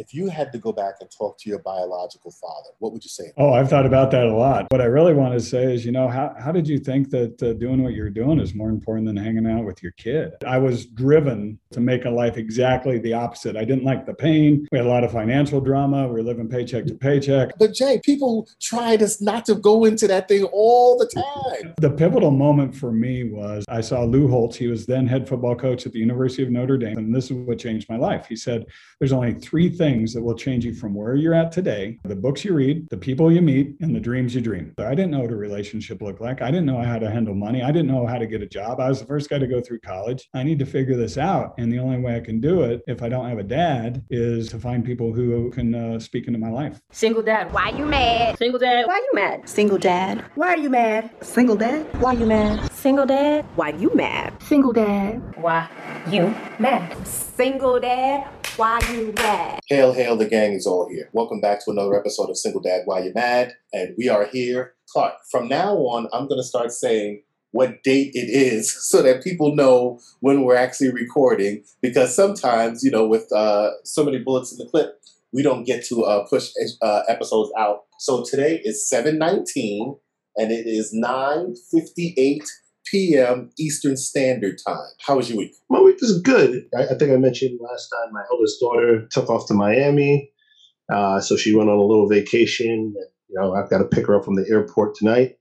if you had to go back and talk to your biological father, what would you say? Oh, I've thought about that a lot. What I really want to say is, you know, how, how did you think that uh, doing what you're doing is more important than hanging out with your kid? I was driven to make a life exactly the opposite. I didn't like the pain. We had a lot of financial drama. We were living paycheck to paycheck. But Jay, people tried us not to go into that thing all the time. The pivotal moment for me was I saw Lou Holtz. He was then head football coach at the University of Notre Dame. And this is what changed my life. He said, There's only three things that will change you from where you're at today the books you read, the people you meet, and the dreams you dream. I didn't know what a relationship looked like. I didn't know how to handle money. I didn't know how to get a job. I was the first guy to go through college. I need to figure this out. And the only way I can do it if I don't have a dad is to find people who can uh, speak into my life. Single dad, why you mad? Single dad, why you mad? Single dad, why are you mad? Single dad, why you mad? Single dad, why you mad? Single dad, why you mad? Single dad, why you mad? Hail, hail, the gang is all here. Welcome back to another episode of Single Dad, Why You Mad? And we are here. Clark, from now on, I'm going to start saying what date it is so that people know when we're actually recording because sometimes, you know, with uh, so many bullets in the clip, we don't get to uh, push uh, episodes out. So today is 719 and it is 958 p.m. Eastern Standard Time. How was your week? My week was good. I, I think I mentioned last time my eldest daughter took off to Miami. Uh, so she went on a little vacation. You know, I've got to pick her up from the airport tonight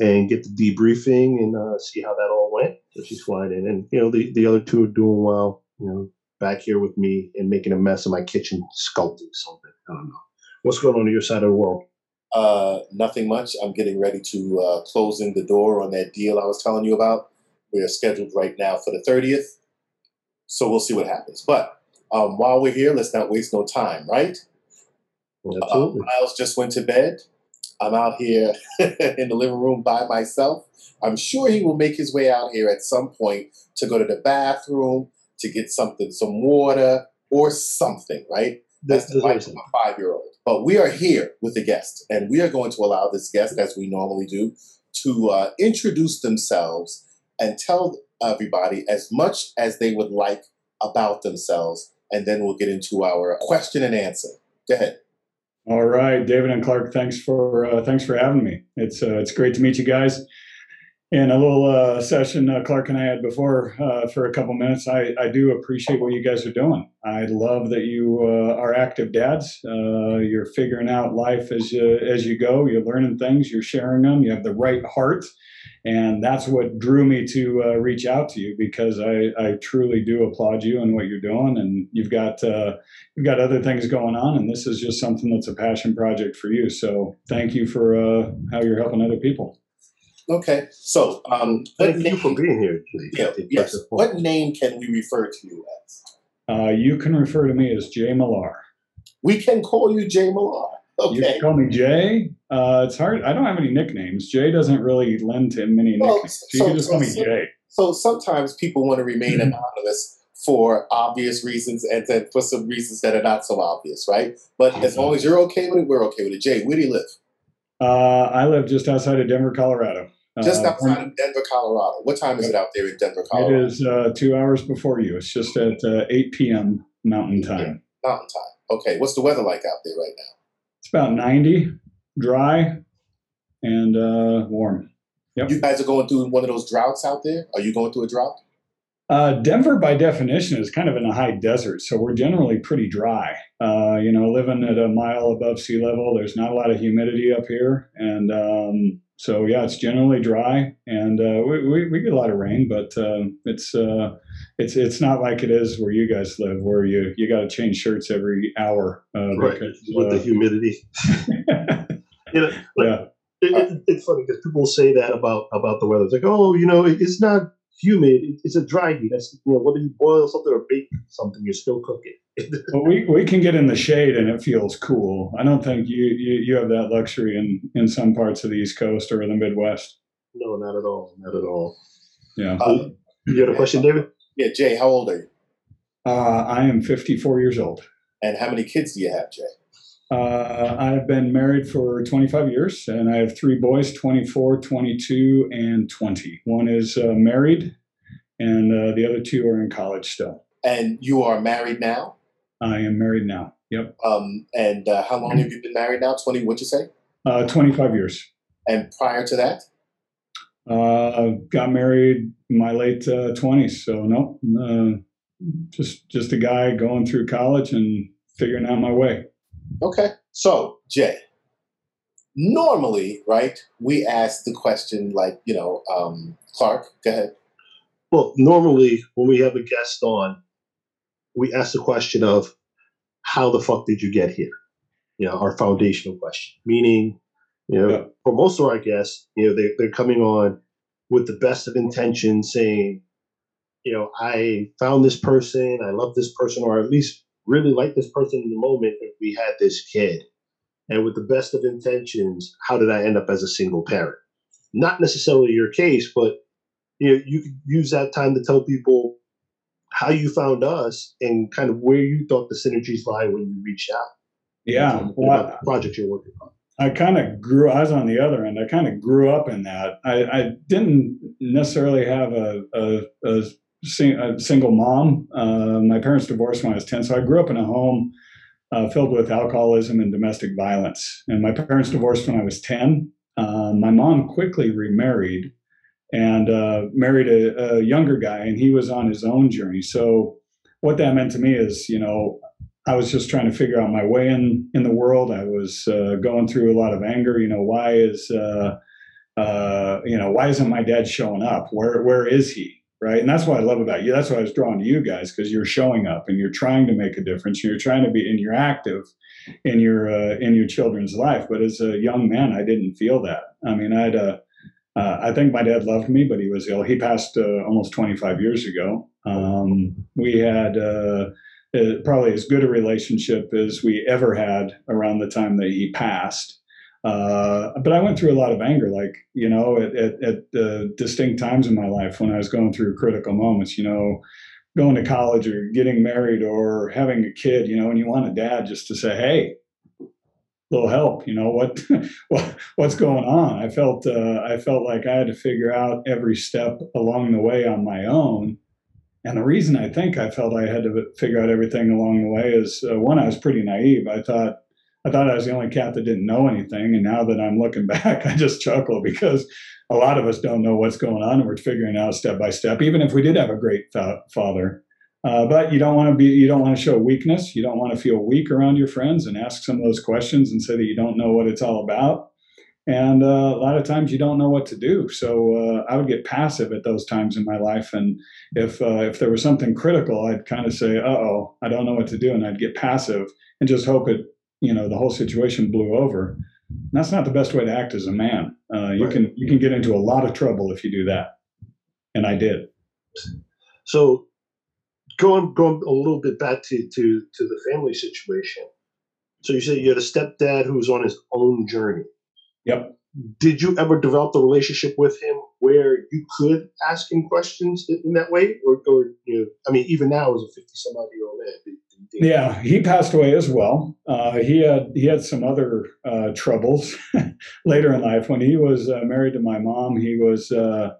and get the debriefing and uh, see how that all went. So she's flying in. And, you know, the, the other two are doing well, you know, back here with me and making a mess of my kitchen, sculpting something. I don't know. What's going on on your side of the world? Uh, nothing much. I'm getting ready to uh, closing the door on that deal I was telling you about. We are scheduled right now for the 30th. So we'll see what happens. But um, while we're here, let's not waste no time, right? Uh, Miles just went to bed. I'm out here in the living room by myself. I'm sure he will make his way out here at some point to go to the bathroom, to get something, some water or something, right? That's the life of a five year old. But we are here with a guest, and we are going to allow this guest, as we normally do, to uh, introduce themselves and tell everybody as much as they would like about themselves, and then we'll get into our question and answer. Go ahead. All right, David and Clark, thanks for uh, thanks for having me. It's uh, it's great to meet you guys. In a little uh, session uh, Clark and I had before uh, for a couple minutes, I, I do appreciate what you guys are doing. I love that you uh, are active dads. you're figuring out life as you, as you go. You're learning things. You're sharing them. You have the right heart, and that's what drew me to reach out to you because I, I truly do applaud you and what you're doing. And you've got you've got other things going on, and this is just something that's a passion project for you. So thank you for how you're helping other people. Okay, so um, thank you for being here. Yeah, yes. What name can we refer to you as? Uh, you can refer to me as Jay Millar. We can call you Jay Millar. Okay. You can call me Jay. Uh, it's hard. I don't have any nicknames. Jay doesn't really lend to many well, nicknames. So, you can just call me so, Jay. So sometimes people want to remain mm-hmm. anonymous for obvious reasons and then for some reasons that are not so obvious, right? But as long as you're okay with it, we're okay with it. Jay, where do you live? Uh, I live just outside of Denver, Colorado. Just uh, outside of Denver, Colorado. What time is it out there in Denver, Colorado? It is uh, two hours before you. It's just at uh, 8 p.m. Mountain Time. Mountain Time. Okay. What's the weather like out there right now? It's about 90, dry, and uh, warm. Yep. You guys are going through one of those droughts out there? Are you going through a drought? Uh, Denver, by definition, is kind of in a high desert, so we're generally pretty dry. Uh, you know, living at a mile above sea level, there's not a lot of humidity up here, and um, so yeah, it's generally dry, and uh, we, we, we get a lot of rain, but uh, it's uh, it's it's not like it is where you guys live, where you you got to change shirts every hour. Uh, right, because, with the humidity. you know, yeah. It, it, it's funny because people say that about about the weather. It's like, oh, you know, it, it's not humid. It's a dry heat. That's you know, whether you boil something or bake something, you're still cooking. Well, we, we can get in the shade and it feels cool. I don't think you, you, you have that luxury in, in some parts of the East Coast or the Midwest. No, not at all. Not at all. Yeah. Uh, you got a question, David? Yeah, Jay, how old are you? Uh, I am 54 years old. And how many kids do you have, Jay? Uh, I've been married for 25 years and I have three boys 24, 22, and 20. One is uh, married and uh, the other two are in college still. And you are married now? I am married now. Yep. Um, and uh, how long have you been married now? Twenty? What'd you say? Uh, 25 years. And prior to that? Uh, got married in my late uh, 20s. So no, uh, just just a guy going through college and figuring out my way. Okay. So Jay, normally, right? We ask the question like, you know, um, Clark. Go ahead. Well, normally when we have a guest on, we ask the question of how the fuck did you get here? You know, our foundational question. Meaning, you know, Yeah. for most of our guests, you know, they, they're coming on with the best of intentions saying, you know, I found this person, I love this person, or at least really like this person in the moment if we had this kid. And with the best of intentions, how did I end up as a single parent? Not necessarily your case, but you know, you could use that time to tell people how you found us and kind of where you thought the synergies lie when you reached out. Yeah. And Well, you're working on. I kind of grew. I was on the other end. I kind of grew up in that. I, I didn't necessarily have a a, a, sing, a single mom. Uh, my parents divorced when I was ten, so I grew up in a home uh, filled with alcoholism and domestic violence. And my parents divorced when I was ten. Uh, my mom quickly remarried and uh, married a, a younger guy, and he was on his own journey. So what that meant to me is, you know, I was just trying to figure out my way in in the world. I was uh, going through a lot of anger. You know, why is uh, uh, you know why isn't my dad showing up? Where where is he? Right, and that's what I love about you. That's why I was drawn to you guys because you're showing up and you're trying to make a difference. You're trying to be and you're active in your uh, in your children's life. But as a young man, I didn't feel that. I mean, I had a uh, I think my dad loved me, but he was ill. He passed uh, almost 25 years ago. Um, we had uh, uh, probably as good a relationship as we ever had around the time that he passed. Uh, but I went through a lot of anger, like, you know, at, at, at distinct times in my life when I was going through critical moments, you know, going to college or getting married or having a kid, you know, and you want a dad just to say, hey, little help, you know, what, what what's going on? I felt uh, I felt like I had to figure out every step along the way on my own. And the reason I think I felt I had to figure out everything along the way is uh, one, I was pretty naive. I thought I thought I was the only cat that didn't know anything, and now that I'm looking back, I just chuckle because a lot of us don't know what's going on, and we're figuring out step by step. Even if we did have a great fa- father, uh, but you don't want to be you don't want to show weakness. You don't want to feel weak around your friends and ask some of those questions and say that you don't know what it's all about. And uh, a lot of times you don't know what to do. So uh, I would get passive at those times in my life, and if uh, if there was something critical, I'd kind of say, "Uh oh, I don't know what to do," and I'd get passive and just hope it you know the whole situation blew over. And that's not the best way to act as a man. Uh, you Right. can you can get into a lot of trouble if you do that, and I did. So going going a little bit back to, to, to the family situation. So you said you had a stepdad who was on his own journey. Yep. Did you ever develop the relationship with him where you could ask him questions in, that way? Or, or you know, I mean, even now as a 50 some odd year old man. do- do you think- Yeah, he passed away as well. Uh, he had he had some other uh, troubles later in life. When he was uh, married to my mom, he was uh,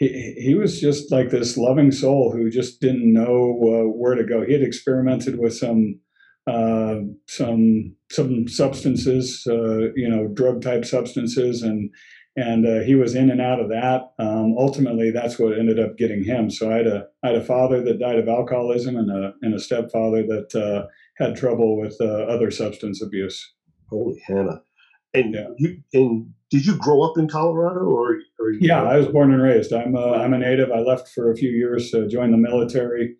he he was just like this loving soul who just didn't know uh, where to go. He had experimented with some uh, some some substances, uh, you know, drug type substances, and and uh, he was in and out of that. Um, ultimately, that's what ended up getting him. So I had a I had a father that died of alcoholism and a and a stepfather that uh, had trouble with uh, other substance abuse. Holy Hannah. And Yeah. you and did you grow up in Colorado or, or Yeah, I was born and raised. I'm a, I'm a native. I left for a few years to join the military.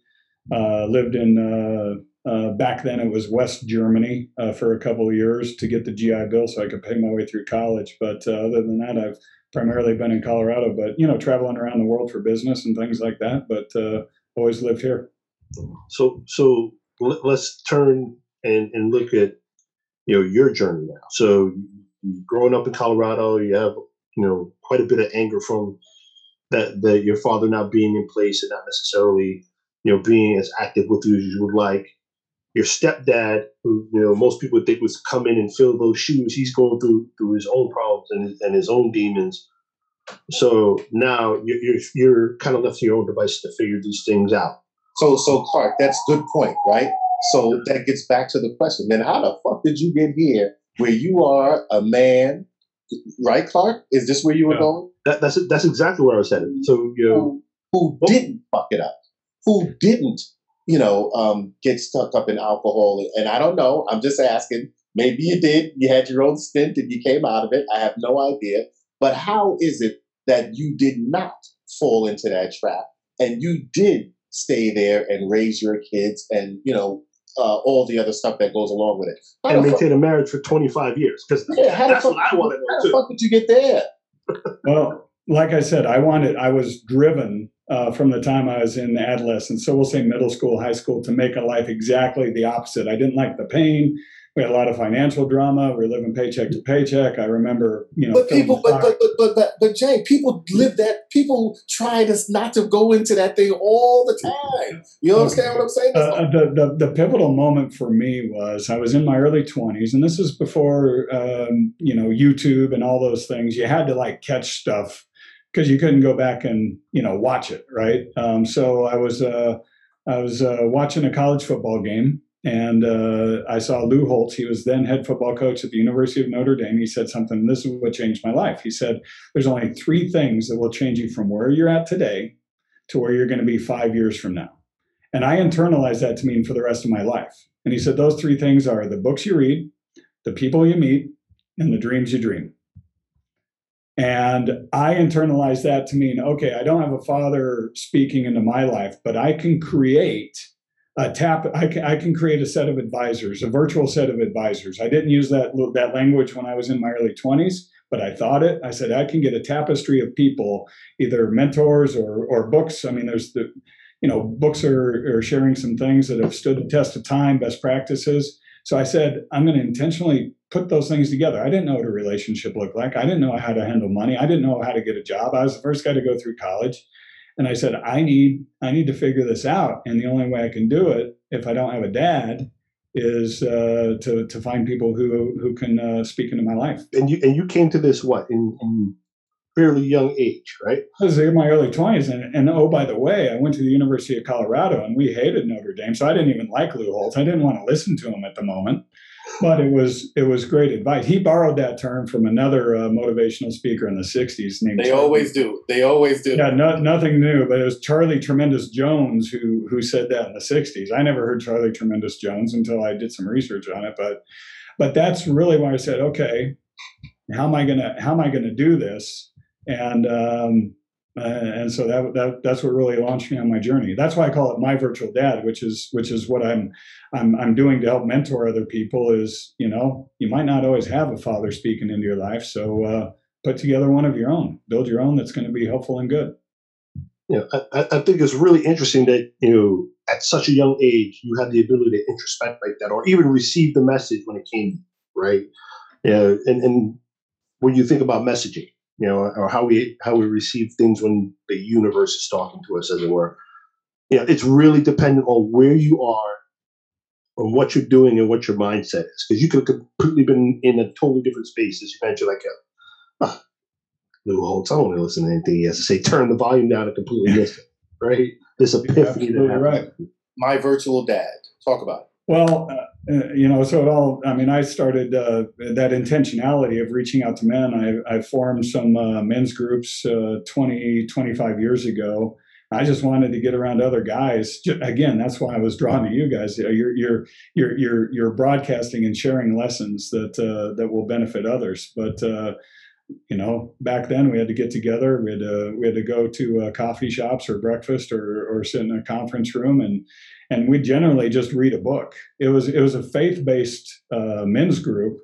Uh, lived in uh, uh, back then it was West Germany uh, for a couple of years to get the GI Bill, so I could pay my way through college. But uh, other than that, I've primarily been in Colorado. But you know, traveling around the world for business and things like that. But uh, always lived here. So so let, us turn and, and look at you know your journey now. So growing up in Colorado, you have you know quite a bit of anger from that that your father not being in place and not necessarily you know being as active with you as you would like. Your stepdad, who you know most people would think was come in and fill those shoes, he's going through through his own problems and, and his own demons. So now you're, you're you're kind of left to your own devices to figure these things out. So, so Clark, that's good point, right? So that gets back to the question. Then how the fuck did you get here where you are a man, right, Clark? Is this where you were going? That, that's that's exactly where I was headed. So you know, Who, who didn't fuck it up? Who didn't, you know, um, get stuck up in alcohol? And I don't know. I'm just asking. Maybe you did. You had your own stint and you came out of it. I have no idea. But how is it that you did not fall into that trap and you did stay there and raise your kids and you know uh, all the other stuff that goes along with it? How and the fuck- maintain a marriage for 25 years because yeah, how the that's fuck, what I want to how know the fuck did you get there? Well, like I said, I wanted, I was driven uh, from the time I was in adolescence. So we'll say middle school, high school, to make a life exactly the opposite. I didn't like the pain. We had a lot of financial drama. We were living paycheck to paycheck. I remember, you know, But people, but but, but but but but Jay, people live that. People try to not to go into that thing all the time. You understand what I'm saying? uh, the, the the pivotal moment for me was I was in my early 20s, and this is before um, you know YouTube and all those things. You had to like catch stuff because you couldn't go back and you know watch it, right? Um, so I was uh, I was uh, watching a college football game, and uh, I saw Lou Holtz. He was then head football coach at the University of Notre Dame. He said something. This is what changed my life. He said, "There's only three things that will change you from where you're at today to where you're going to be five years from now." And I internalized that to mean for the rest of my life. And he said those three things are the books you read, the people you meet, and the dreams you dream. And I internalized that to mean, okay, I don't have a father speaking into my life, but I can create a tap. I can, I can create a set of advisors, a virtual set of advisors. I didn't use that that language when I was in my early twenties, but I thought it. I said I can get a tapestry of people, either mentors or or books. I mean, there's the you know, books are, are sharing some things that have stood the test of time, best practices. So I said, I'm going to intentionally put those things together. I didn't know what a relationship looked like. I didn't know how to handle money. I didn't know how to get a job. I was the first guy to go through college. And I said, I need, I need to figure this out. And the only way I can do it, if I don't have a dad, is uh, to, to find people who, who can uh, speak into my life. and you and you came to this what in, in fairly young age, right? I was in my early 20s. And, and oh, by the way, I went to the University of Colorado and we hated Notre Dame. So I didn't even like Lou Holtz. I didn't want to listen to him at the moment. But it was it was great advice. He borrowed that term from another uh, motivational speaker in the 60s named They Charlie- always do. They always do. yeah, no, nothing new, but it was Charlie Tremendous Jones who who said that in the '60s. I never heard Charlie Tremendous Jones until I did some research on it, but but that's really why I said, okay, how am I gonna how am I gonna do this? And um, uh, and so that, that that's what really launched me on my journey. That's why I call it my virtual dad, which is which is what I'm I'm I'm doing to help mentor other people. Is you know you might not always have a father speaking into your life, so. Uh, Put together one of your own. Build your own that's going to be helpful and good. You know, I, I- think it's really interesting that you know at such a young age you have the ability to introspect like that, or even receive the message when it came, right? Yeah, and and when you think about messaging, you know, or how we how we receive things when the universe is talking to us, as it were. You know, it's really dependent on where you are, on what you're doing, and what your mindset is. Because you could have completely been in a totally different space, as you mentioned, like a ah, Lou Holtz. I don't want to listen to anything he has to say. Turn the volume down and completely miss it. Right? This epiphany that absolutely right. My virtual dad. Talk about it. Well, uh, uh, you know, so it all, I mean, I started uh, that intentionality of reaching out to men. I, I formed some uh, men's groups uh, 20, 25 years ago. I just wanted to get around other guys. Again, that's why I was drawn to you guys. You're you're you're you're, you're broadcasting and sharing lessons that uh, that will benefit others. But uh, you know, back then we had to get together. We had to we had to go to uh, coffee shops or breakfast or or sit in a conference room and and we generally just read a book. It was it was a faith based uh, men's group,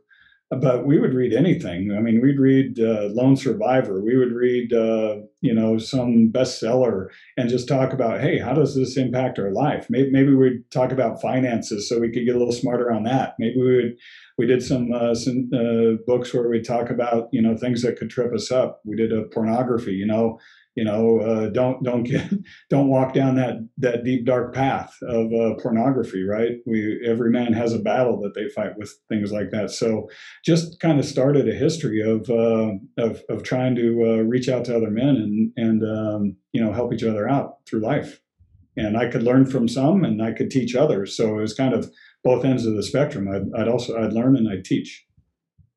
but we would read anything. I mean, we'd read uh, Lone Survivor. We would read uh, you know some bestseller and just talk about hey, how does this impact our life? Maybe maybe we'd talk about finances so we could get a little smarter on that. Maybe we would we did some uh, some uh, books where we talk about you know things that could trip us up. We did a pornography. You know, you know, uh, don't don't get don't walk down that that deep dark path of uh, pornography. Right? We every man has a battle that they fight with things like that. So just kind of started a history of uh, of of trying to uh, reach out to other men and and um, you know help each other out through life. and I could learn from some, and I could teach others. So it was kind of both ends of the spectrum. I'd, I'd also I'd learn and I'd teach.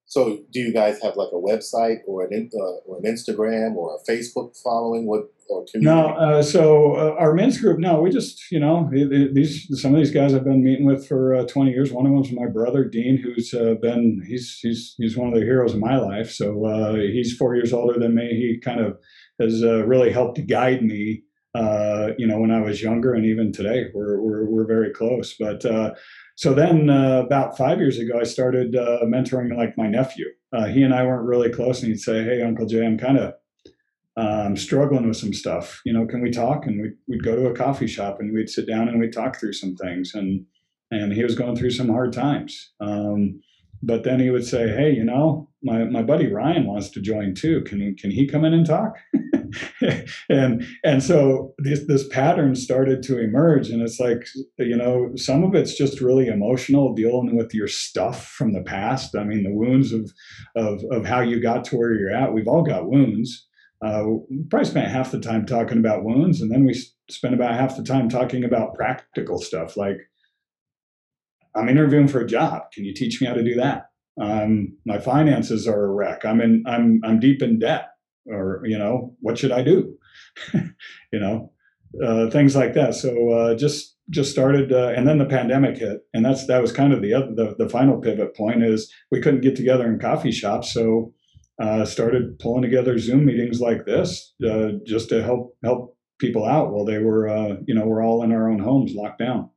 So, do you guys have like a website or an uh, or an Instagram or a Facebook following? What or community? No, uh, so uh, our men's group, no, we just, you know, th- th- these some of these guys I've been meeting with for uh, 20 years. One of them's my brother Dean, who's uh, been he's he's he's one of the heroes of my life. So uh, he's four years older than me. He kind of has uh, really helped guide me. Uh, you know, when I was younger, and even today, we're we're, we're very close. But uh, so then, uh, about five years ago, I started uh, mentoring like my nephew. Uh, he and I weren't really close, and he'd say, "Hey, Uncle Jay, I'm kind of um, struggling with some stuff. You know, can we talk?" And we'd, we'd go to a coffee shop and we'd sit down and we'd talk through some things. And and he was going through some hard times. Um, but then he would say, "Hey, you know, my, my buddy Ryan wants to join too. Can can he come in and talk?" and and so this this pattern started to emerge, and it's like you know, some of it's just really emotional, dealing with your stuff from the past. I mean, the wounds of of of how you got to where you're at. We've all got wounds. Uh, we probably spent half the time talking about wounds, and then we spent about half the time talking about practical stuff like I'm interviewing for a job. Can you teach me how to do that? Um, my finances are a wreck. I'm in. I'm I'm deep in debt. Or you know, what should I do? you know, uh, things like that. So uh, just just started, uh, and then the pandemic hit, and that's that was kind of the, other, the the final pivot point. Is we couldn't get together in coffee shops, so uh, started pulling together Zoom meetings like this uh, just to help help people out while they were uh, you know we're all in our own homes locked down.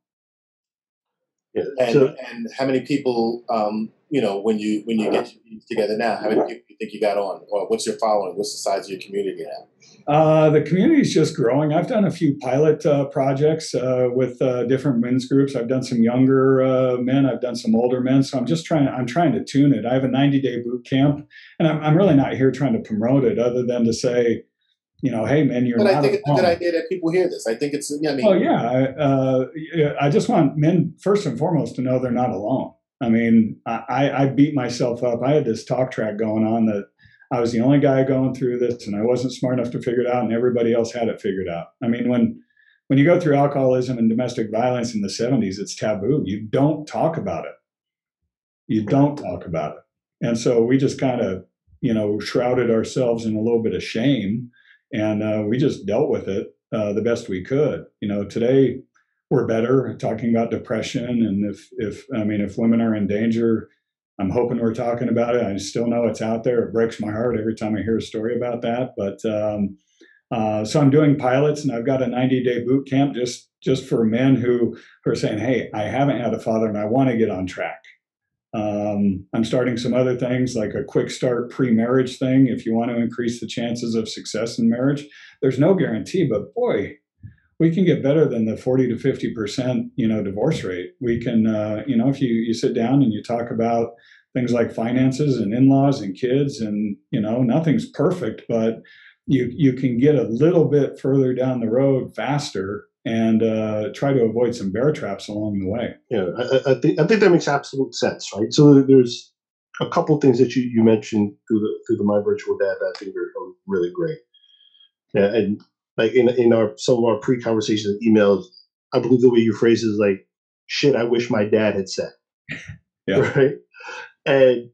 Yeah. And So, and how many people? Um, you know, when you when you get together now, how many people do you think you got on? Or what's your following? What's the size of your community now? Uh, the community is just growing. I've done a few pilot uh, projects uh, with uh, different men's groups. I've done some younger uh, men. I've done some older men. So I'm just trying. I'm trying to tune it. I have a 90 day boot camp, and I'm, I'm really not here trying to promote it, other than to say, you know, hey man, you're But I think it's a good idea that people hear this. I think it's. I mean, Oh yeah, I, uh, yeah, I just want men first and foremost to know they're not alone. I mean, I, I I beat myself up. I had this talk track going on that I was the only guy going through this, and I wasn't smart enough to figure it out, and everybody else had it figured out. I mean, when when you go through alcoholism and domestic violence in the '70s, it's taboo. You don't talk about it. You don't talk about it, and so we just kind of, you know, shrouded ourselves in a little bit of shame, and uh, we just dealt with it uh, the best we could. You know, today we're better talking about depression, and if if I mean if women are in danger, I'm hoping we're talking about it. I still know it's out there. It breaks my heart every time I hear a story about that. But um, uh, so I'm doing pilots, and I've got a 90 day boot camp just just for men who, who are saying, "Hey, I haven't had a father, and I want to get on track." Um, I'm starting some other things like a quick start pre marriage thing. If you want to increase the chances of success in marriage, there's no guarantee, but boy, we can get better than the 40 to 50 percent, you know, divorce rate. We can, uh, you know, if you you sit down and you talk about things like finances and in-laws and kids, and you know, nothing's perfect, but you you can get a little bit further down the road faster and uh, try to avoid some bear traps along the way. yeah, I, I- think I think that makes absolute sense, right? So there's a couple things that you, you mentioned through the through the my virtual dad that I think are, are really great. Yeah, and like in in our some of our pre conversations and emails, I believe the way you phrase it is like, "Shit, I wish my dad had said." Yeah. Right. And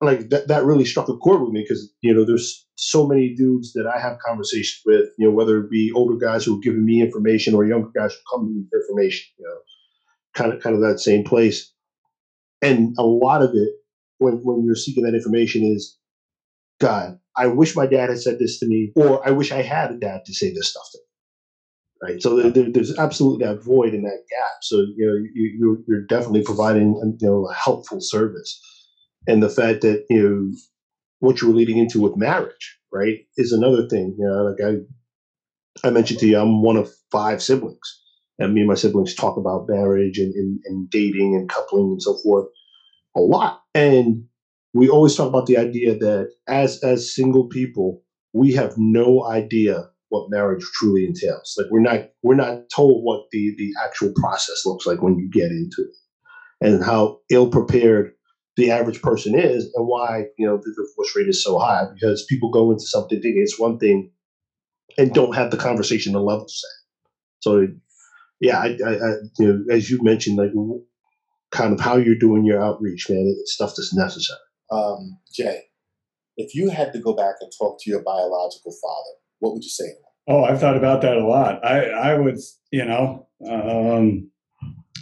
like that that really struck a chord with me because you know there's so many dudes that I have conversations with, you know, whether it be older guys who are giving me information or younger guys who come to me for information, you know, kind of kind of that same place. And a lot of it, when when you're seeking that information, is God, I wish my dad had said this to me, or I wish I had a dad to say this stuff to me. Right. So there, there- there's absolutely that void in that gap. So you know you, you're you're definitely providing you know a helpful service, and the fact that you know what you were leading into with marriage, right, is another thing. You know, like I I mentioned to you, I'm one of five siblings, and me and my siblings talk about marriage and, and, and dating and coupling and so forth a lot. And we always talk about the idea that as as single people, we have no idea what marriage truly entails. Like we're not we're not told what the the actual process looks like when you get into it, and how ill prepared the average person is, and why you know the divorce rate is so high because people go into something thinking it's one thing and don't have the conversation and level set. So yeah, I, I, I, you know, as you mentioned, like kind of how you're doing your outreach, man. It's stuff that's necessary. Um, Jay, if you had to go back and talk to your biological father, what would you say to him? Oh, I've thought about that a lot. I, I would, you know, um,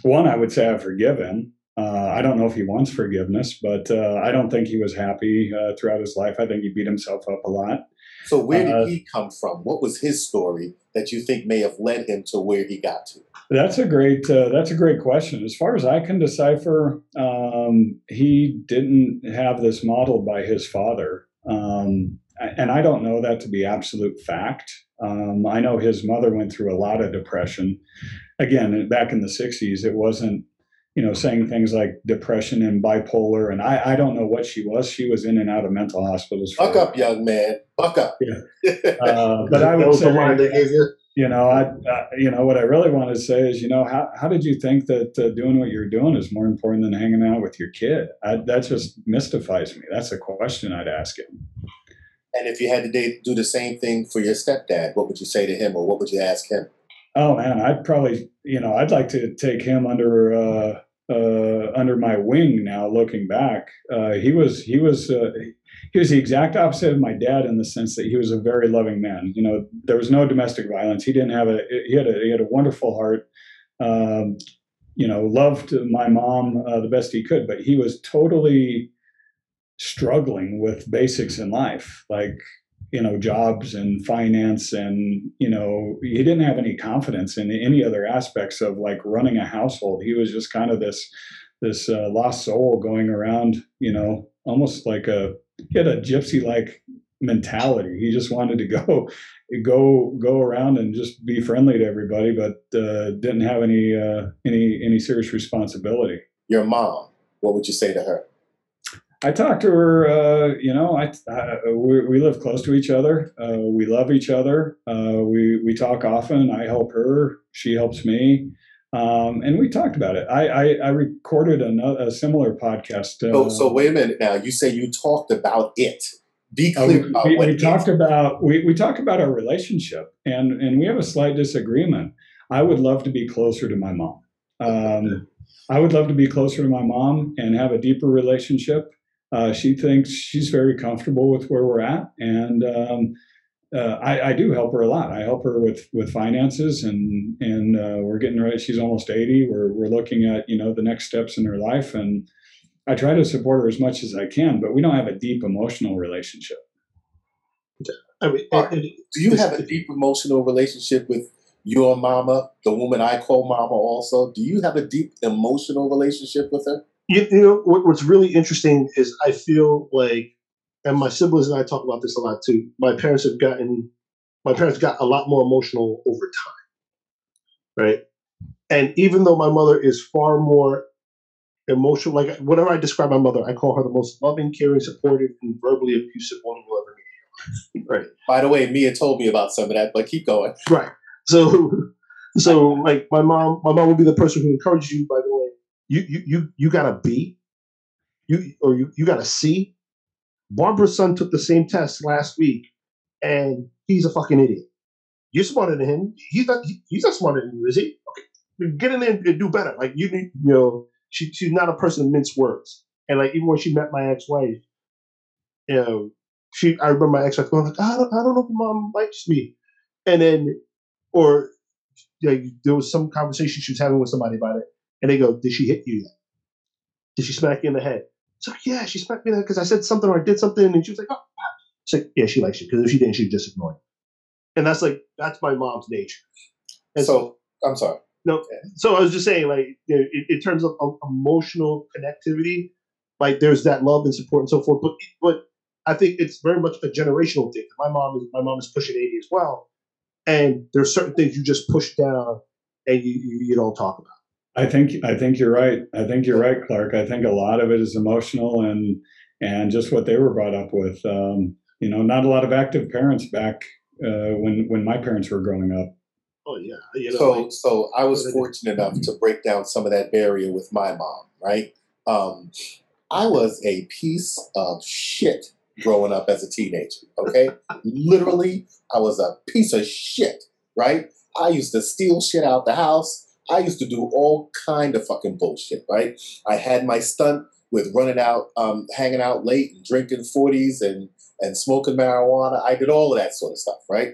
one, I would say I forgive him. Uh, I don't know if he wants forgiveness, but uh, I don't think he was happy uh, throughout his life. I think he beat himself up a lot. So where did Uh, he come from? What was his story that you think may have led him to where he got to? That's a great. Uh, that's a great question. As far as I can decipher, um, he didn't have this modeled by his father, um, and I don't know that to be absolute fact. Um, I know his mother went through a lot of depression. Again, back in the '60s, it wasn't, you know, saying things like depression and bipolar, and I, I don't know what she was. She was in and out of mental hospitals. For, Buck up, young man. Buck up. Uh, but I would say line they gave you. you know, I, uh, you know, what I really want to say is, you know, how, how did you think that uh, doing what you're doing is more important than hanging out with your kid? I, that just mystifies me. That's a question I'd ask him. and if you had to do the same thing for your stepdad, what would you say to him or what would you ask him? Oh man, I'd probably, you know, I'd like to take him under, uh, under my wing now. Looking back, uh, he was, he was, uh, he was the exact opposite of my dad in the sense that he was a very loving man. You know, there was no domestic violence. He didn't have a, he had a, he had a wonderful heart. Um, you know, loved my mom uh, the best he could, but he was totally struggling with basics in life, like you know, jobs and finance, and you know, he didn't have any confidence in any other aspects of like running a household. He was just kind of this this uh, lost soul going around, you know, almost like a he had a gypsy like mentality. He just wanted to go go go around and just be friendly to everybody, but uh, didn't have any uh, any any serious responsibility. Your mom, what would you say to her? I talked to her. Uh, you know, I, I we, we live close to each other. Uh, we love each other. Uh, we we talk often. I help her. She helps me. Um, and we talked about it. I I, I recorded a, a similar podcast. Uh, So, so wait a minute now. You say you talked about it. Be Uh, clear we, about we, we talked about we, we talked about our relationship and and we have a slight disagreement i would love to be closer to my mom um, i would love to be closer to my mom and have a deeper relationship uh, she thinks she's very comfortable with where we're at and um, uh, I, I do help her a lot. I help her with with finances, and and uh, we're getting ready. She's almost eighty. We're we're looking at you know the next steps in her life, and I try to support her as much as I can. But we don't have a deep emotional relationship. I mean, Alright. and- and Do you it's- have a deep emotional relationship with your mama, the woman I call mama? Also, do you have a deep emotional relationship with her? You, you know what, what's really interesting is I feel like, and my siblings and I talk about this a lot too. My parents have gotten, my parents got a lot more emotional over time, right? And even though my mother is far more emotional, like whenever I describe my mother, I call her the most loving, caring, supportive, and verbally abusive woman you'll ever meet. in your life, Right. By the way, Mia told me about some of that, but keep going. Right. So, so like my mom, my mom would be the person who encourages you. By the way, you you you you got a B, you or you you got a C. Barbara's son took the same test last week, and he's a fucking idiot. You're smarter than him. He's not. he- He's not smarter than you, is he? Okay, get in there and do better. Like you, need- you know, she she's not a person to mince words. And like even when she met my ex-wife, you know, she I remember my ex-wife going like, I don't I don't know if mom likes me, and then or like there was some conversation she was having with somebody about it, and they go, "Did she hit you? Did she smack you in the head?" Like, "Yeah, she smacked me in the head because I said something or I did something," and she was like, "Oh." It's like, "Yeah, she likes you because if she didn't, she'd just ignore you." And that's like that's my mom's nature. And So I'm sorry. No, so I was just saying, like, you know, in, in terms of, of emotional connectivity, like there's that love and support and so forth. But but I think it's very much a generational thing. My mom is my mom is pushing eighty as well, and there's certain things you just push down and you you, you don't talk about. I think I think you're right. I think you're right, Clark. I think a lot of it is emotional and and just what they were brought up with. Um, you know, not a lot of active parents back uh, when when my parents were growing up. Oh yeah, you know, So, like, so I was What did- fortunate enough to break down some of that barrier with my mom, right? Um, I was a piece of shit growing up as a teenager, okay? Literally, I was a piece of shit, right? I used to steal shit out the house. I used to do all kind of fucking bullshit, right? I had my stunt with running out, um, hanging out late and drinking 40s and, and smoking marijuana. I did all of that sort of stuff, right?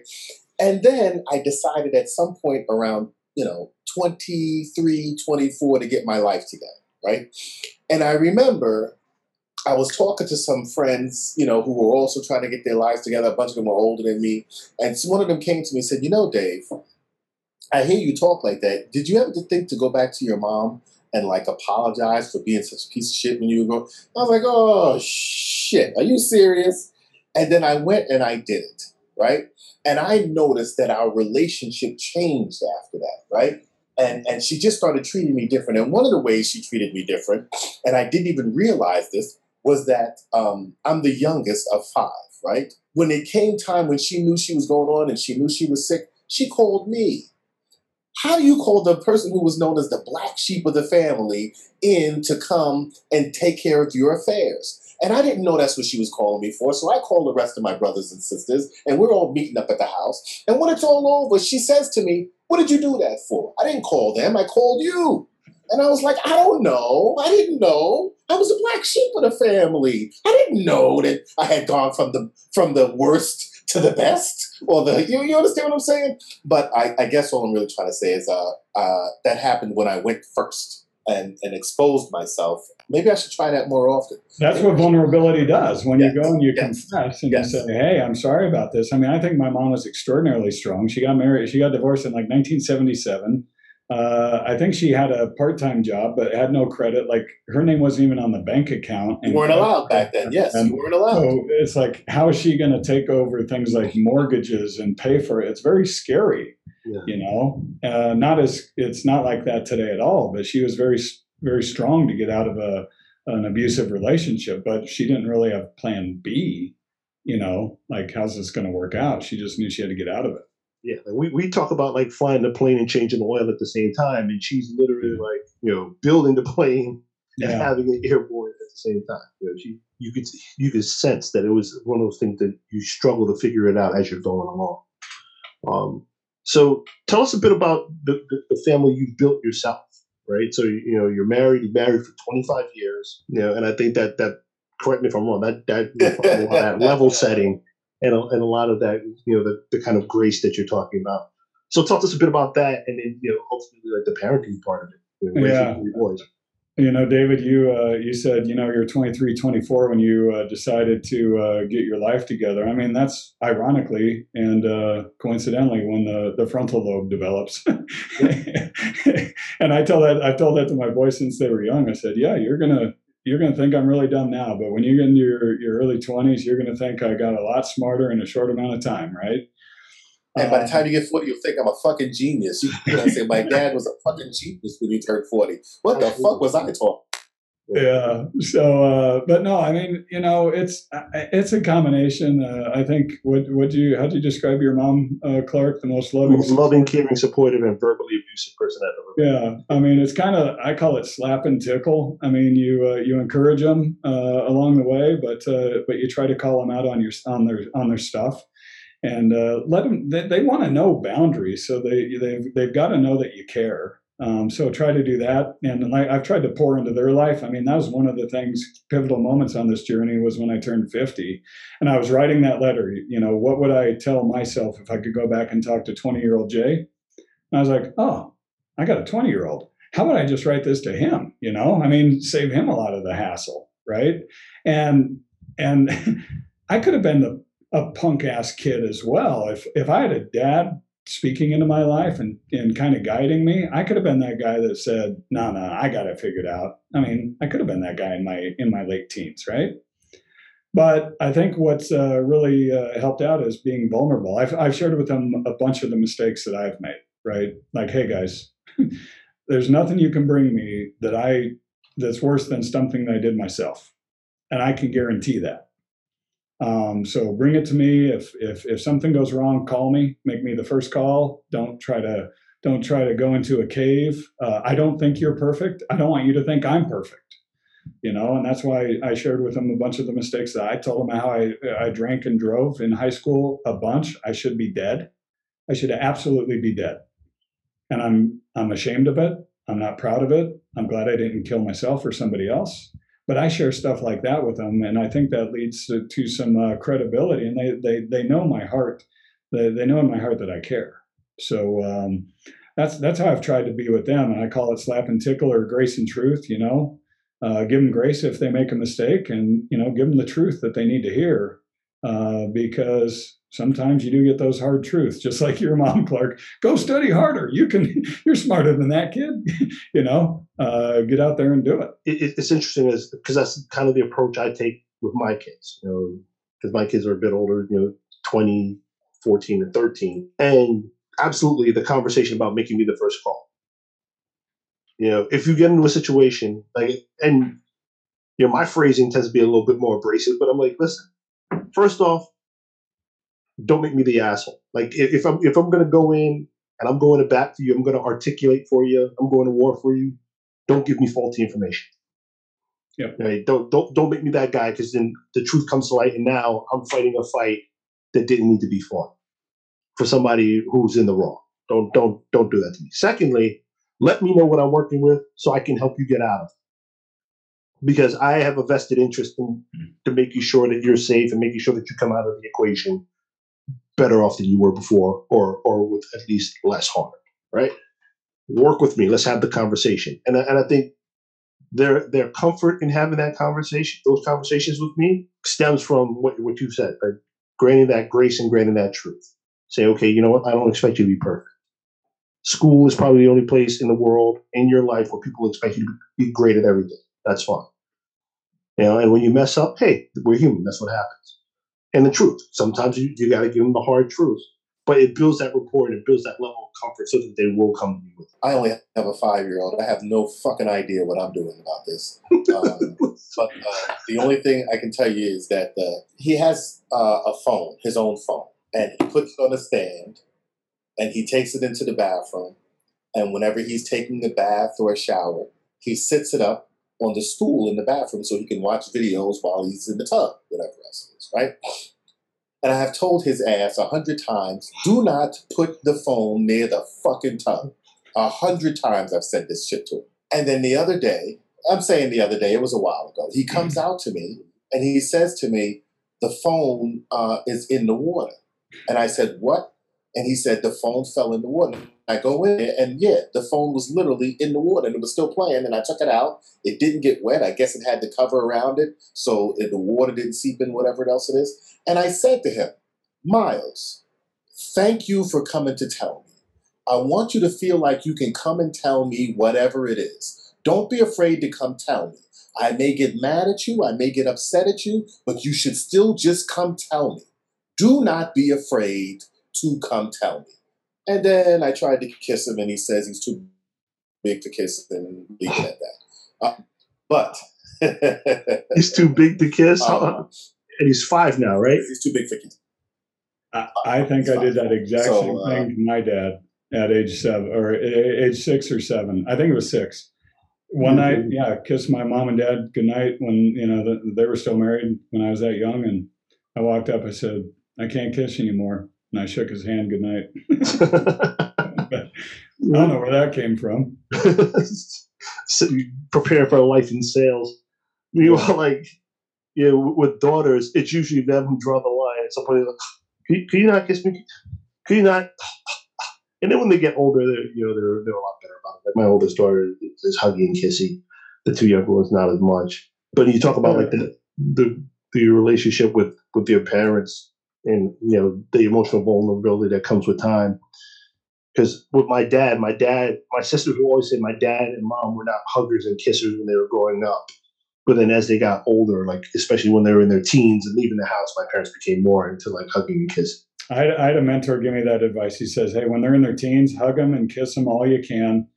And then I decided at some point around, you know, 23, 24 to get my life together, right? And I remember I was talking to some friends, you know, who were also trying to get their lives together. A bunch of them were older than me. And one of them came to me and said, You know, Dave, I hear you talk like that. Did you ever think to go back to your mom and like apologize for being such a piece of shit when you were growing? I was like, Oh, shit. Are you serious? And then I went and I did it, right? And I noticed that our relationship changed after that, right? And, and she just started treating me different. And one of the ways she treated me different, and I didn't even realize this, was that um, I'm the youngest of five, right? When it came time when she knew she was going on and she knew she was sick, she called me. How do you call the person who was known as the black sheep of the family in to come and take care of your affairs? And I didn't know that's what she was calling me for. So I called the rest of my brothers and sisters, and we're all meeting up at the house. And when it's all over, she says to me, What did you do that for? I didn't call them, I called you. And I was like, I don't know. I didn't know. I was a black sheep of the family. I didn't know that I had gone from the from the worst to the best, or the you, you understand what I'm saying? But I, I guess all I'm really trying to say is uh, uh, that happened when I went first and and exposed myself. Maybe I should try that more often. That's what vulnerability does. When Yes. you go and you Yes. confess and Yes. you say, "Hey, I'm sorry about this." I mean, I think my mom was extraordinarily strong. She got married. She got divorced in like 1977. Uh, I think she had a part-time job, but had no credit. Like her name wasn't even on the bank account. You weren't allowed back then. Yes, And you weren't allowed. so it's like, how is she going to take over things like mortgages and pay for it? It's very scary, Yeah. you know. Uh, not as it's not like that today at all. But she was very, very strong to get out of a an abusive relationship. But she didn't really have Plan B. You know, like how's this going to work out? She just knew she had to get out of it. Yeah, like we, we talk about like flying the plane and changing the oil at the same time, and she's literally like you know building the plane and Yeah. having it airborne at the same time. You know, she you could you could sense that it was one of those things that you struggle to figure it out as you're going along. Um, so tell us a bit about the, the, family you've built yourself, right? So you know you're married, you're married for 25 years, you know, and I think that that correct me if I'm wrong, that that, that level setting and a, and a lot of that, you know, the, the kind of grace that you're talking about. So talk to us a bit about that, and then you know, ultimately like the parenting part of it. You know, Yeah. boys. You know, David, you uh, you said you know you're 23, 24 when you uh, decided to uh, get your life together. I mean, that's ironically and uh, coincidentally when the, the frontal lobe develops. and I tell that I told that to my boys since they were young. I said, yeah, you're gonna you're gonna think I'm really dumb now, but when you get into your, your early 20s, you're gonna think I got a lot smarter in a short amount of time, right? And by the Um, time you get 40, you'll think I'm a fucking genius. You, you know, say my dad was a fucking genius when he turned 40. What the fuck was I talking? Yeah. So uh but no i mean you know it's it's a combination uh, i think what what do you how do you describe your mom uh, clark the most loving Most loving, caring, supportive, and verbally abusive person I've ever met. yeah i mean it's kind of i call it slap and tickle. I mean you uh, you encourage them uh, along the way but uh, but you try to call them out on your on their on their stuff. And uh, let them they, they want to know boundaries so they they've, they've got to know that you care um, so try to do that. And i've tried to pour into their life. I mean that was one of the things pivotal moments on this journey was when i turned 50 and i was writing that letter. You know what would i tell myself if i could go back and talk to 20 year old jay? And i was like oh i got a 20 year old how about i just write this to him? You know i mean save him a lot of the hassle right? And and i could have been the a punk ass kid as well. If if I had a dad speaking into my life and, and kind of guiding me, I could have been that guy that said, no, no, I got it figured out. I mean, I could have been that guy in my in my late teens, right? But I think what's uh, really uh, helped out is being vulnerable. I've, I've shared with them a bunch of the mistakes that I've made, right? Like, hey guys, there's nothing you can bring me that I that's worse than something that I did myself, and I can guarantee that. Um, so bring it to me. If if if something goes wrong, call me. Make me the first call. Don't try to don't try to go into a cave. Uh, I don't think you're perfect. I don't want you to think I'm perfect. You know, and that's why I shared with them a bunch of the mistakes that I told them how I I drank and drove in high school a bunch. I should be dead. I should absolutely be dead. And I'm I'm ashamed of it. I'm not proud of it. I'm glad I didn't kill myself or somebody else. But I share stuff like that with them, and I think that leads to, to some uh, credibility. And they, they they know my heart. They, they know in my heart that I care. So um, that's that's how I've tried to be with them, and I call it slap and tickle or grace and truth. You know, uh, give them grace if they make a mistake, and you know, give them the truth that they need to hear, uh, because sometimes you do get those hard truths. Just like your mom, Clark, go study harder. You can. You're smarter than that kid. you know, uh, get out there and do it. it, it's interesting because that's kind of the approach I take with my kids. You know, because my kids are a bit older. You know, 20, 14, and 13, and absolutely the conversation about making me the first call. You know, if you get into a situation like, and you know, my phrasing tends to be a little bit more abrasive, but I'm like, listen, first off, don't make me the asshole. Like, if, I'm if I'm gonna go in and I'm going to bat for you, I'm gonna articulate for you, I'm going to war for you. Don't give me faulty information. Yep. Right? Don't don't don't make me that guy because then the truth comes to light, and now I'm fighting a fight that didn't need to be fought for somebody who's in the wrong. Don't don't don't do that to me. Secondly, let me know what I'm working with so I can help you get out of it. Because I have a vested interest in to making sure that you're safe and making sure that you come out of the equation better off than you were before, or or with at least less harm. Right? Work with me. Let's have the conversation. And I- and I think their their comfort in having that conversation, those conversations with me, stems from what what you've said, right? Granting that grace and granting that truth say, okay, you know what? I don't expect you to be perfect. School is probably the only place in the world in your life where people expect you to be great at everything. That's fine. You know, and when you mess up, hey, we're human. That's what happens. And the truth. Sometimes you, you got to give them the hard truth, but it builds that rapport and it builds that level of comfort so that they will come to you with. I only have a five year old. I have no fucking idea what I'm doing about this. Um, but uh, the only thing I can tell you is that uh, he has uh, a phone, his own phone, and he puts it on a stand and he takes it into the bathroom. And whenever he's taking a bath or a shower, he sits it up on the stool in the bathroom so he can watch videos while he's in the tub, whatever else it is, right? And I have told his ass a hundred times, do not put the phone near the fucking tub. A hundred times I've said this shit to him. And then the other day, I'm saying the other day, it was a while ago, he comes out to me and he says to me, the phone uh, is in the water. And I said, what? And he said, the phone fell in the water. I go in there and yeah, the phone was literally in the water and it was still playing. And I took it out. It didn't get wet. I guess it had the cover around it. So the water didn't seep in, whatever else it is. And I said to him, Miles, thank you for coming to tell me. I want you to feel like you can come and tell me whatever it is. Don't be afraid to come tell me. I may get mad at you, I may get upset at you, but you should still just come tell me. Do not be afraid to come tell me. And then I tried to kiss him, and he says he's too big to kiss, and leave it at that. Uh, but He's too big to kiss, Uh, and he's five now, right? he's too big for kiss. I, I think I did that exact So, same uh, thing to my dad at age seven or age six or seven. I think it was six. One night, Mhm. yeah, kissed my mom and dad goodnight when you know the, they were still married when I was that young, and I walked up. I said, "I can't kiss anymore," and I shook his hand good night. I don't know where that came from. so you prepare for a life in sales. Meanwhile, like you know, with daughters, it's usually them who draw the line. At some point, they're like, can, you- can you not kiss me? Can you not? And then when they get older, they're you know they're they're a lot better about it. Like my oldest daughter is, is huggy and kissy. The two younger ones not as much. But you talk about like the the the relationship with with your parents and you know the emotional vulnerability that comes with time because with my dad, my dad, my sisters would always say my dad and mom were not huggers and kissers when they were growing up. But then as they got older, like especially when they were in their teens and leaving the house, my parents became more into like hugging and kissing. I had, I had a mentor give me that advice. He says, "Hey, when they're in their teens, hug them and kiss them all you can."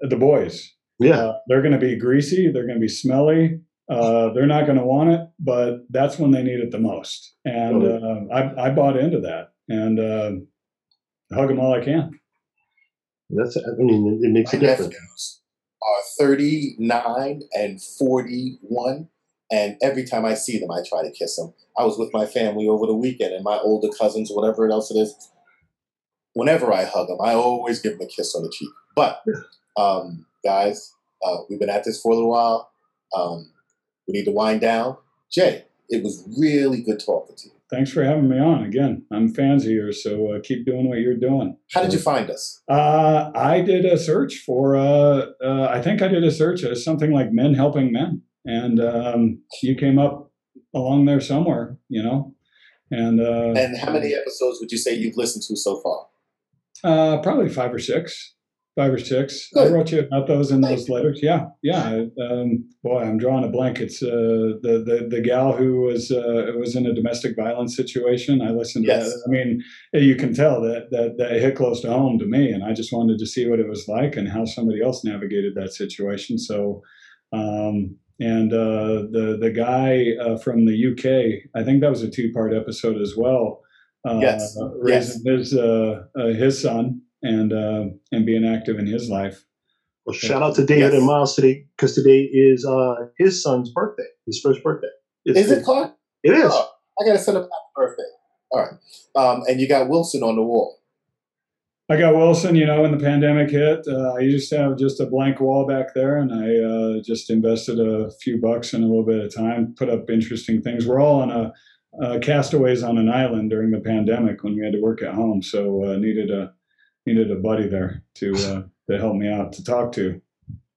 The boys, Yeah, Uh, they're going to be greasy. They're going to be smelly. Uh, they're not going to want it, but that's when they need it the most. And uh, I, I bought into that and uh, hug them all I can. that's. I mean, it, it makes My a difference. nephews are 39 and 41, and every time I see them, I try to kiss them. I was with my family over the weekend, and my older cousins, whatever else it is, whenever I hug them, I always give them a kiss on the cheek. But um, guys, uh, we've been at this for a little while. Um, we need to wind down. Jay, it was really good talking to you. Thanks for having me on again. I'm fans of yours, so uh, keep doing what you're doing. How did you find us? Uh, I did a search for. Uh, uh, I think I did a search as something like men helping men, and um, you came up along there somewhere, you know. And uh, And how many episodes would you say you've listened to so far? Uh, probably five or six. Five or six. Good. I wrote you about those in those letters. Yeah, yeah. Um, boy, I'm drawing a blank. It's uh, the the the gal who was uh, was in a domestic violence situation. I listened to Yes. that. I mean, you can tell that, that that hit close to home to me, and I just wanted to see what it was like and how somebody else navigated that situation. So, um, and uh, the the guy uh, from the UK, I think that was a two part episode as well. Uh, Yes. raising his uh, uh, his son and uh, and being active in his life. Well, shout out to David Yes. and Miles today because today is uh, his son's birthday, his first birthday. It's Is it Clark? It is. Oh, I got to send him happy birthday. All right. Um, and you got Wilson on the wall. I got Wilson, you know, when the pandemic hit, uh, I used to have just a blank wall back there, and I uh, just invested a few bucks in a little bit of time, put up interesting things. We're all on a uh, castaways on an island during the pandemic when we had to work at home, so uh, needed a needed a buddy there to uh, to help me out to talk to.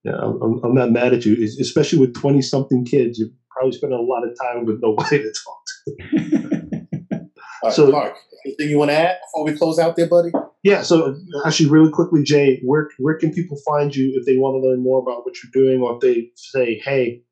Yeah, I'm, I'm- I'm not mad at you, especially with 20 something kids. You're probably spending a lot of time with nobody to talk to. All right, So- Clark, anything you want to add before we close out there, buddy? Yeah, so actually, really quickly, Jay, where, where can people find you if they want to learn more about what you're doing or if they say, hey,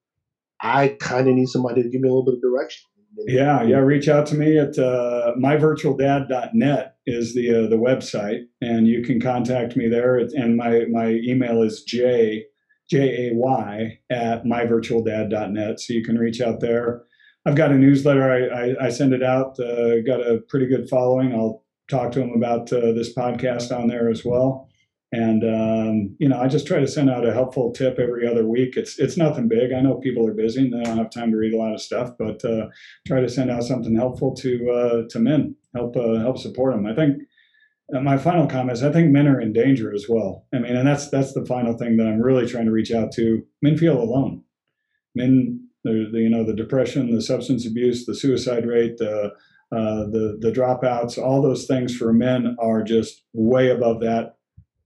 I kind of need somebody to give me a little bit of direction? Yeah, yeah. Reach out to me at uh, myvirtualdad.net is the uh, the website, and you can contact me there. And my my email is j j a y at myvirtualdad.net. So you can reach out there. I've got a newsletter. I I, I send it out. Uh, got a pretty good following. I'll talk to them about uh, this podcast on there as well. And um, you know, I just try to send out a helpful tip every other week. It's it's nothing big. I know people are busy and they don't have time to read a lot of stuff, but uh, try to send out something helpful to uh, to men, help uh, help support them. I think uh, my final comment is I think men are in danger as well. I mean, and that's that's the final thing that I'm really trying to reach out to. Men feel alone. Men, the, you know the depression, the substance abuse, the suicide rate, the uh, the the dropouts, all those things for men are just way above that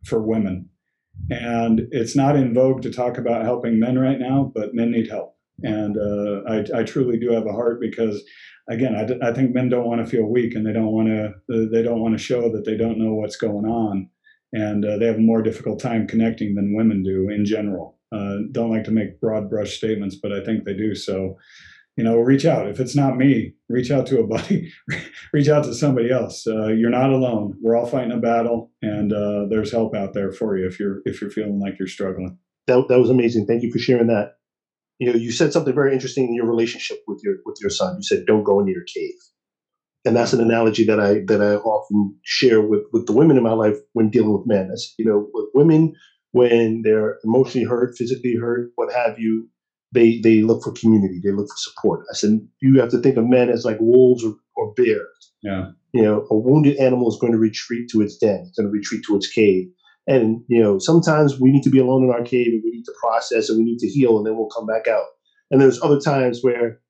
for women. And it's not in vogue to talk about helping men right now, but men need help. And uh, I, I truly do have a heart because, again, I think men don't want to feel weak and they don't want to they don't want to show that they don't know what's going on, and uh, they have a more difficult time connecting than women do in general. Uh, don't like to make broad brush statements, but I think they do. So, you know, reach out. If it's not me, reach out to a buddy, reach out to somebody else. Uh, you're not alone. We're all fighting a battle, and uh, there's help out there for you if you're if you're feeling like you're struggling. That, that was amazing. Thank you for sharing that. You know, you said something very interesting in your relationship with your with your son. You said, "Don't go into your cave," and that's an analogy that I that I often share with with the women in my life when dealing with men. That's you know, with women when they're emotionally hurt, physically hurt, what have you, they they look for community. They look for support. I said, you have to think of men as like wolves or, or bears. Yeah, You know, a wounded animal is going to retreat to its den. It's going to retreat to its cave. And you know, sometimes we need to be alone in our cave and we need to process and we need to heal, and then we'll come back out. And there's other times where,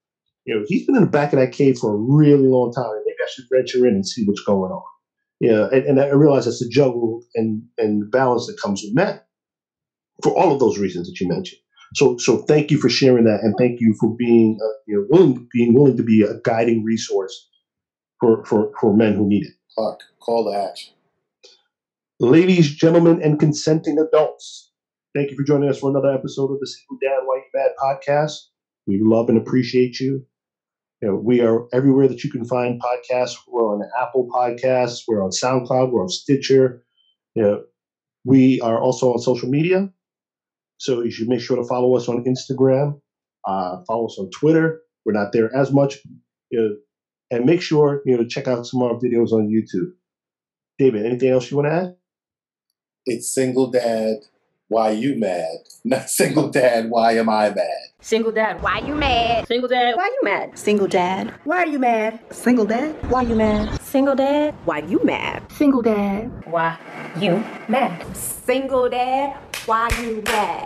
you know, he's been in the back of that cave for a really long time. and Maybe I should venture in and see what's going on. You know, and, and I realize that's the juggle and and balance that comes with men for all of those reasons that you mentioned. So, so thank you for sharing that, and thank you for being, uh, you know, willing being willing to be a guiding resource for for for men who need it. Clark, call to action. Ladies, gentlemen, and consenting adults, thank you for joining us for another episode of the Single Dad Why You Mad podcast. We love and appreciate you. You know, we are everywhere that you can find podcasts. We're on Apple Podcasts. We're on SoundCloud. We're on Stitcher. You know, we are also on social media. So you should make sure to follow us on Instagram. Uh, follow us on Twitter. We're not there as much. You know, and make sure you know to check out some of our videos on YouTube. David, anything else you want to add? It's single dad why you mad? Not single dad, why am I mad? Single dad, why you mad? Single dad, why you mad? Single dad. Why are you mad? Single dad. Why you mad? Single dad, Why you mad? single dad, why you mad? Single dad. Why you mad?